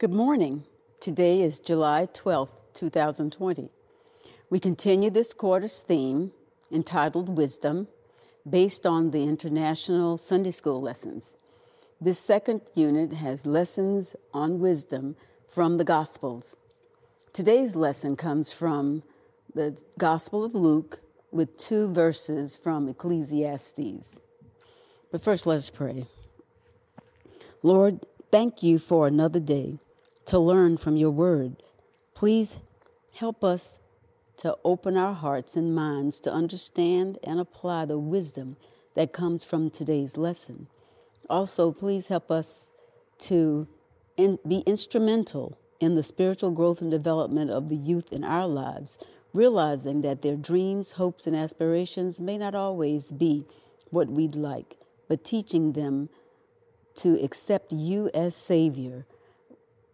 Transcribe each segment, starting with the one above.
Good morning. Today is July 12th, 2020. We continue this quarter's theme entitled Wisdom based on the International Sunday School lessons. This second unit has lessons on wisdom from the Gospels. Today's lesson comes from the Gospel of Luke with two verses from Ecclesiastes. But first, let us pray. Lord, thank you for another day to learn from your word. Please help us to open our hearts and minds to understand and apply the wisdom that comes from today's lesson. Also, please help us to in, be instrumental in the spiritual growth and development of the youth in our lives, realizing that their dreams, hopes, and aspirations may not always be what we'd like, but teaching them to accept you as Savior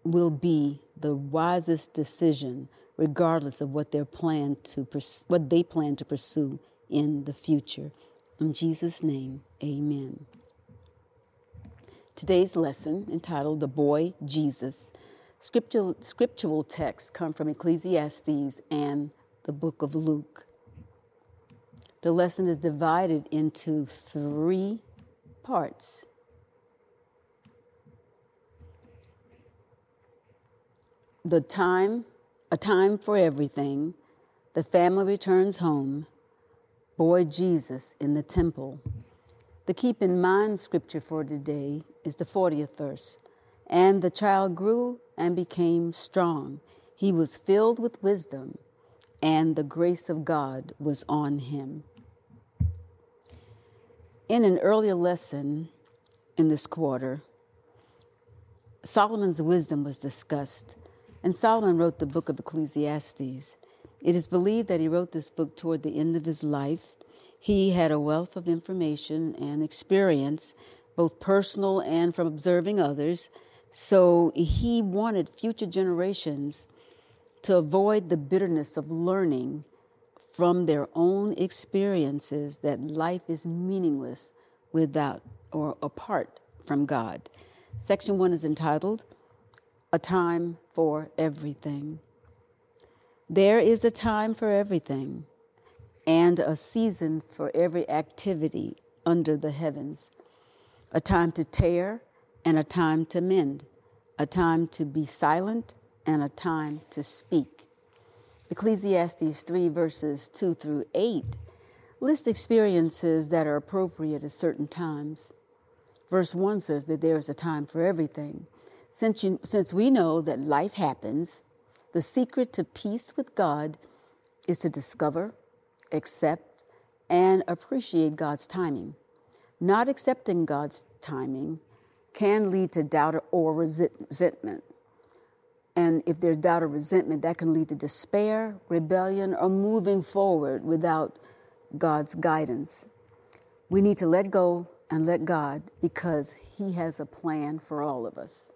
will be the wisest decision regardless of what, plan to what they plan to pursue in the future. In Jesus' name, amen. Today's lesson, entitled The Boy Jesus, scriptural, scriptural texts come from Ecclesiastes and the book of Luke. The lesson is divided into three parts. The time a time for everything, the family returns home, boy Jesus in the temple. The keep in mind scripture for today is the 40th verse. And the child grew and became strong. He was filled with wisdom, and the grace of God was on him. In an earlier lesson in this quarter, Solomon's wisdom was discussed. And Solomon wrote the book of Ecclesiastes. It is believed that he wrote this book toward the end of his life. He had a wealth of information and experience, both personal and from observing others. So he wanted future generations to avoid the bitterness of learning from their own experiences that life is meaningless without or apart from God. Section one is entitled A Time for everything. There is a time for everything and a season for every activity under the heavens a time to tear and a time to mend, a time to be silent and a time to speak. Ecclesiastes 3, verses 2 through 8 list experiences that are appropriate at certain times. Verse 1 says that there is a time for everything. Since, you, since we know that life happens, the secret to peace with God is to discover, accept, and appreciate God's timing. Not accepting God's timing can lead to doubt or resentment. And if there's doubt or resentment, that can lead to despair, rebellion, or moving forward without God's guidance. We need to let go and let God because He has a plan for all of us.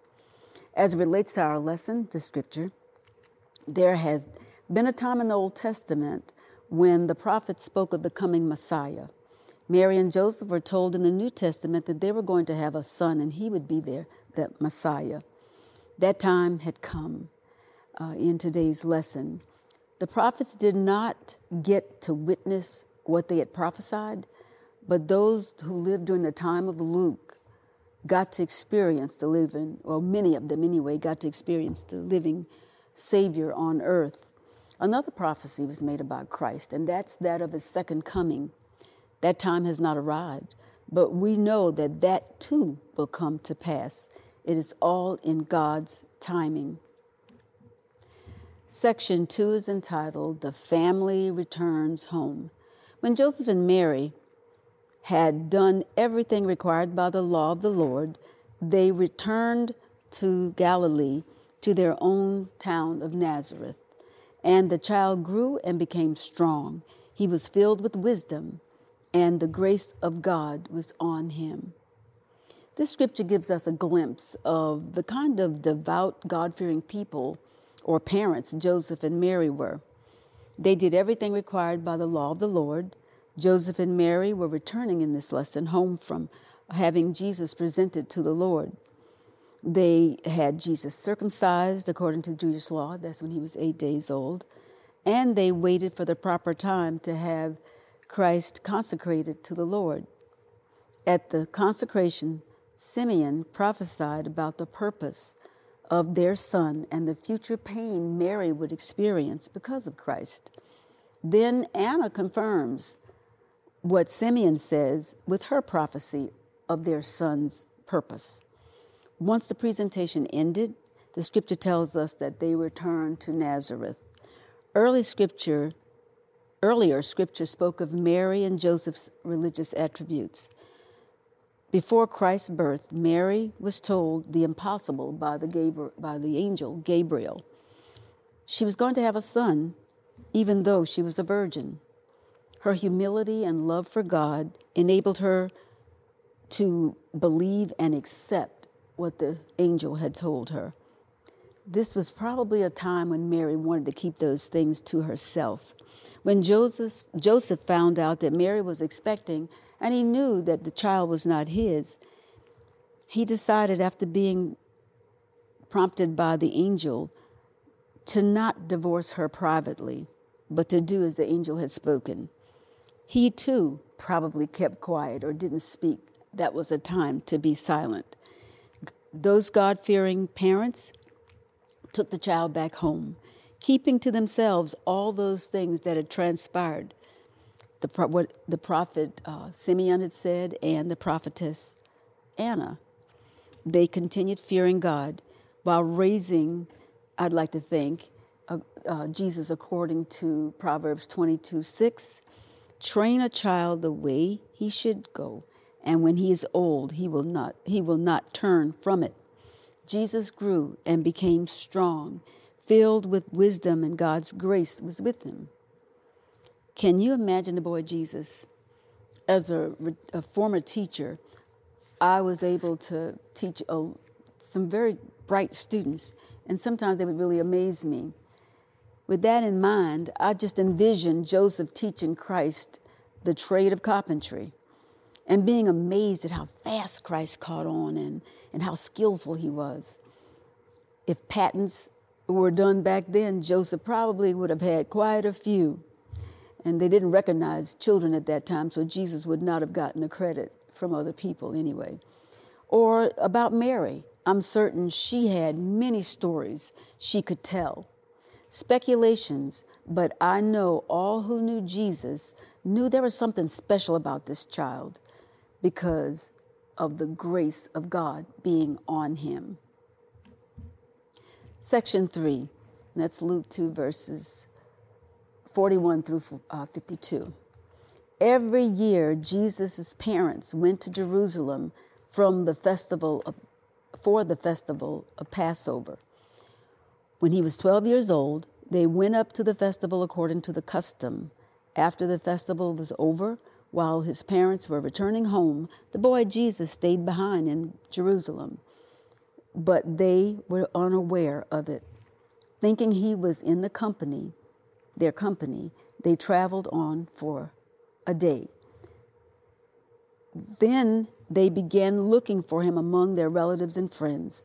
As it relates to our lesson, the scripture, there has been a time in the Old Testament when the prophets spoke of the coming Messiah. Mary and Joseph were told in the New Testament that they were going to have a son and he would be there, that Messiah. That time had come uh, in today's lesson. The prophets did not get to witness what they had prophesied, but those who lived during the time of Luke got to experience the living, well, many of them anyway, got to experience the living Savior on earth. Another prophecy was made about Christ, and that's that of his second coming. That time has not arrived, but we know that that too will come to pass. It is all in God's timing. Section two is entitled The Family Returns Home. When Joseph and Mary had done everything required by the law of the Lord, they returned to Galilee, to their own town of Nazareth. And the child grew and became strong. He was filled with wisdom, and the grace of God was on him. This scripture gives us a glimpse of the kind of devout, God fearing people or parents Joseph and Mary were. They did everything required by the law of the Lord. Joseph and Mary were returning in this lesson home from having Jesus presented to the Lord. They had Jesus circumcised according to Jewish law. That's when he was eight days old. And they waited for the proper time to have Christ consecrated to the Lord. At the consecration, Simeon prophesied about the purpose of their son and the future pain Mary would experience because of Christ. Then Anna confirms what Simeon says with her prophecy of their son's purpose. Once the presentation ended, the scripture tells us that they returned to Nazareth. Early scripture, earlier scripture spoke of Mary and Joseph's religious attributes. Before Christ's birth, Mary was told the impossible by the, Gabriel, by the angel Gabriel. She was going to have a son, even though she was a virgin. Her humility and love for God enabled her to believe and accept what the angel had told her. This was probably a time when Mary wanted to keep those things to herself. When Joseph, Joseph found out that Mary was expecting, and he knew that the child was not his, he decided, after being prompted by the angel, to not divorce her privately, but to do as the angel had spoken. He too probably kept quiet or didn't speak. That was a time to be silent. Those God fearing parents took the child back home, keeping to themselves all those things that had transpired the, what the prophet uh, Simeon had said and the prophetess Anna. They continued fearing God while raising, I'd like to think, uh, uh, Jesus according to Proverbs 22 6. Train a child the way he should go, and when he is old, he will not, he will not turn from it. Jesus grew and became strong, filled with wisdom, and God's grace was with him. Can you imagine the boy Jesus? As a, a former teacher, I was able to teach a, some very bright students, and sometimes they would really amaze me. With that in mind, I just envisioned Joseph teaching Christ the trade of carpentry and being amazed at how fast Christ caught on and, and how skillful he was. If patents were done back then, Joseph probably would have had quite a few. And they didn't recognize children at that time, so Jesus would not have gotten the credit from other people anyway. Or about Mary, I'm certain she had many stories she could tell. Speculations, but I know all who knew Jesus knew there was something special about this child because of the grace of God being on him. Section 3, that's Luke 2, verses 41 through uh, 52. Every year, Jesus' parents went to Jerusalem from the festival of, for the festival of Passover. When he was 12 years old, they went up to the festival according to the custom. After the festival was over, while his parents were returning home, the boy Jesus stayed behind in Jerusalem. But they were unaware of it. Thinking he was in the company, their company, they traveled on for a day. Then they began looking for him among their relatives and friends.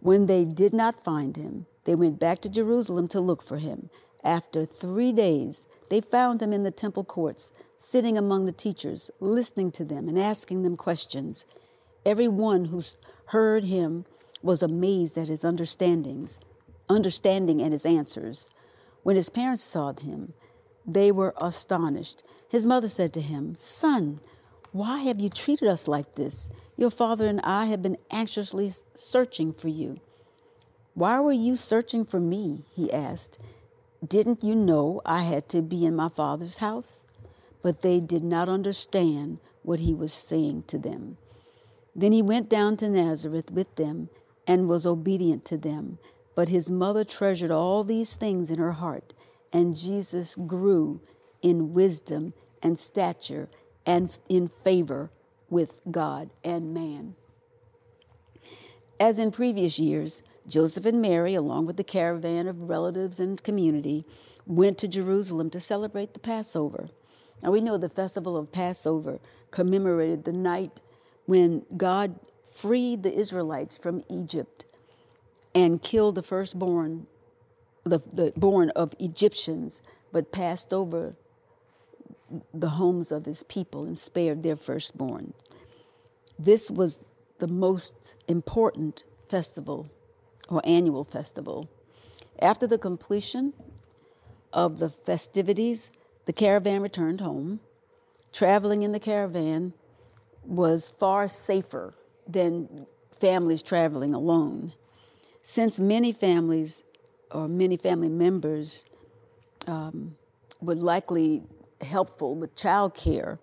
When they did not find him, they went back to Jerusalem to look for him. After three days, they found him in the temple courts, sitting among the teachers, listening to them and asking them questions. Every one who heard him was amazed at his understandings, understanding and his answers. When his parents saw him, they were astonished. His mother said to him, Son, why have you treated us like this? Your father and I have been anxiously searching for you. Why were you searching for me? He asked. Didn't you know I had to be in my father's house? But they did not understand what he was saying to them. Then he went down to Nazareth with them and was obedient to them. But his mother treasured all these things in her heart, and Jesus grew in wisdom and stature and in favor with God and man. As in previous years, Joseph and Mary, along with the caravan of relatives and community, went to Jerusalem to celebrate the Passover. Now we know the festival of Passover commemorated the night when God freed the Israelites from Egypt and killed the firstborn, the, the born of Egyptians, but passed over the homes of his people and spared their firstborn. This was the most important festival or annual festival. After the completion of the festivities, the caravan returned home. Traveling in the caravan was far safer than families traveling alone. Since many families or many family members um, were likely helpful with child care,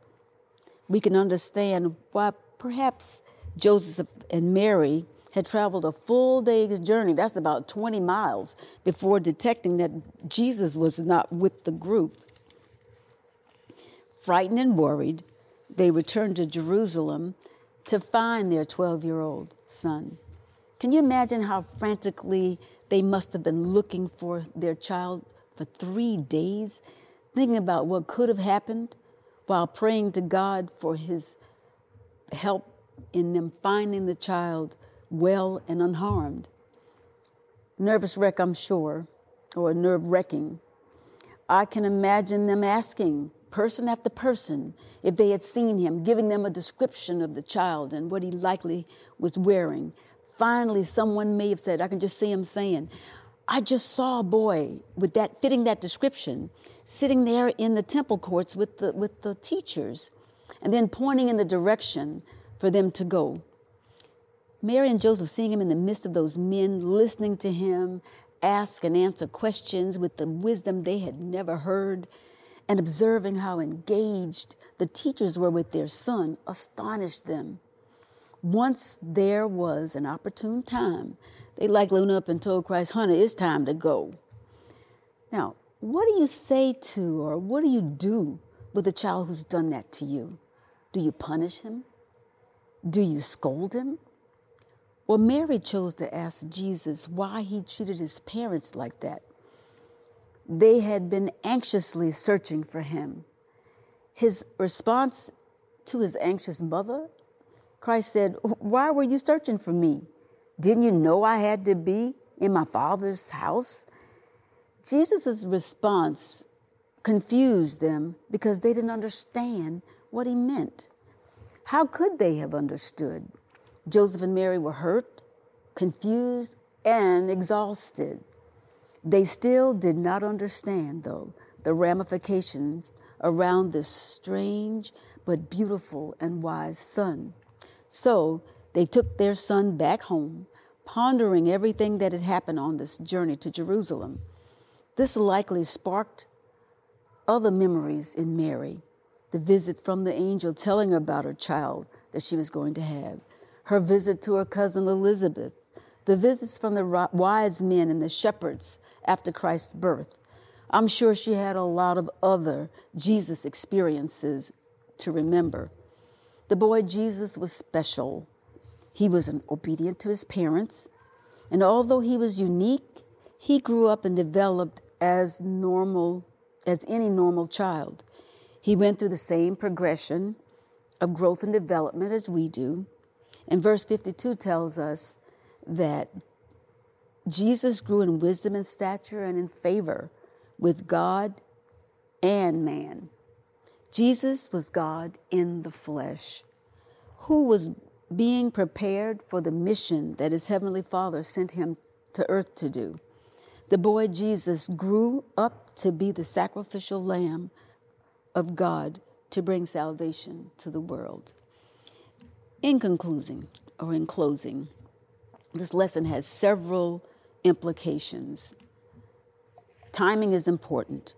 we can understand why perhaps Joseph and Mary had traveled a full day's journey, that's about 20 miles, before detecting that Jesus was not with the group. Frightened and worried, they returned to Jerusalem to find their 12 year old son. Can you imagine how frantically they must have been looking for their child for three days, thinking about what could have happened while praying to God for his help in them finding the child well and unharmed? Nervous wreck, I'm sure, or nerve wrecking. I can imagine them asking person after person, if they had seen him, giving them a description of the child and what he likely was wearing. Finally, someone may have said, I can just see him saying, I just saw a boy with that fitting that description, sitting there in the temple courts with the with the teachers, and then pointing in the direction for them to go. Mary and Joseph seeing him in the midst of those men, listening to him ask and answer questions with the wisdom they had never heard, and observing how engaged the teachers were with their son astonished them. Once there was an opportune time, they likely went up and told Christ, Honey, it's time to go. Now, what do you say to or what do you do with a child who's done that to you? Do you punish him? Do you scold him? Well, Mary chose to ask Jesus why he treated his parents like that they had been anxiously searching for him. His response to his anxious mother, Christ said, Why were you searching for me? Didn't you know I had to be in my father's house? Jesus' response confused them because they didn't understand what he meant. How could they have understood? Joseph and Mary were hurt, confused, and exhausted. They still did not understand, though, the ramifications around this strange but beautiful and wise son. So they took their son back home, pondering everything that had happened on this journey to Jerusalem. This likely sparked other memories in Mary the visit from the angel telling her about her child that she was going to have, her visit to her cousin Elizabeth, the visits from the wise men and the shepherds after Christ's birth. I'm sure she had a lot of other Jesus experiences to remember. The boy Jesus was special. He was obedient to his parents, and although he was unique, he grew up and developed as normal as any normal child. He went through the same progression of growth and development as we do. And verse 52 tells us that Jesus grew in wisdom and stature and in favor with God and man. Jesus was God in the flesh, who was being prepared for the mission that his heavenly Father sent him to earth to do. The boy Jesus grew up to be the sacrificial lamb of God to bring salvation to the world. In conclusion, or in closing, this lesson has several implications. Timing is important.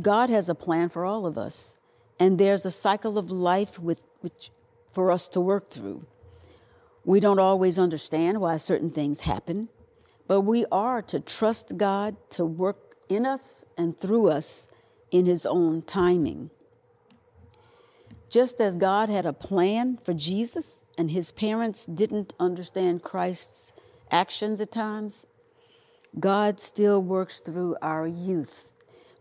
God has a plan for all of us, and there's a cycle of life with, which, for us to work through. We don't always understand why certain things happen, but we are to trust God to work in us and through us in His own timing. Just as God had a plan for Jesus and his parents didn't understand Christ's actions at times, God still works through our youth,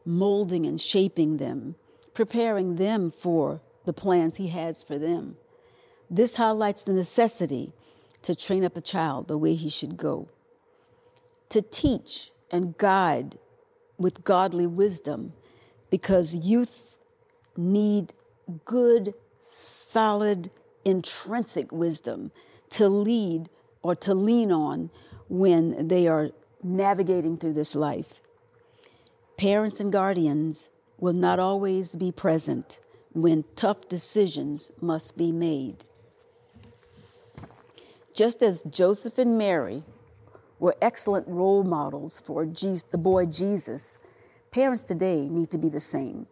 molding and shaping them, preparing them for the plans He has for them. This highlights the necessity to train up a child the way he should go, to teach and guide with godly wisdom, because youth need good, solid, intrinsic wisdom to lead or to lean on when they are navigating through this life. Parents and guardians will not always be present when tough decisions must be made. Just as Joseph and Mary were excellent role models for the boy Jesus, parents today need to be the same.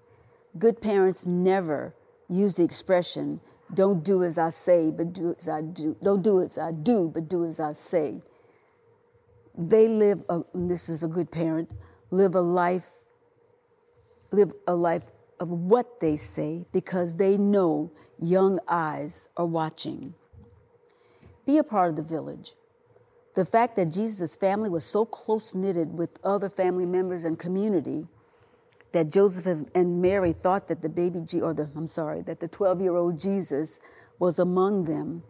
Good parents never use the expression, don't do as I say, but do as I do. Don't do as I do, but do as I say. They live, a, this is a good parent, live a life, live a life of what they say because they know young eyes are watching. Be a part of the village. The fact that Jesus' family was so close knitted with other family members and community that Joseph and Mary thought that the baby, or the, I'm sorry, that the 12 year old Jesus was among them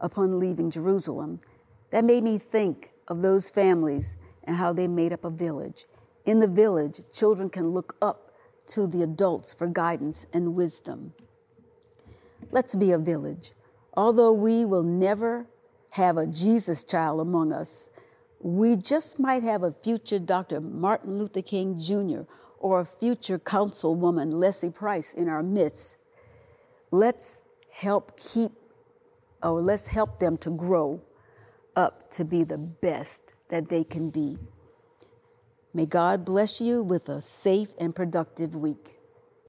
upon leaving Jerusalem, that made me think of those families and how they made up a village. In the village, children can look up to the adults for guidance and wisdom. Let's be a village. Although we will never have a Jesus child among us, we just might have a future Dr. Martin Luther King Jr. or a future councilwoman Leslie Price in our midst. Let's help keep, or let's help them to grow up to be the best that they can be. May God bless you with a safe and productive week.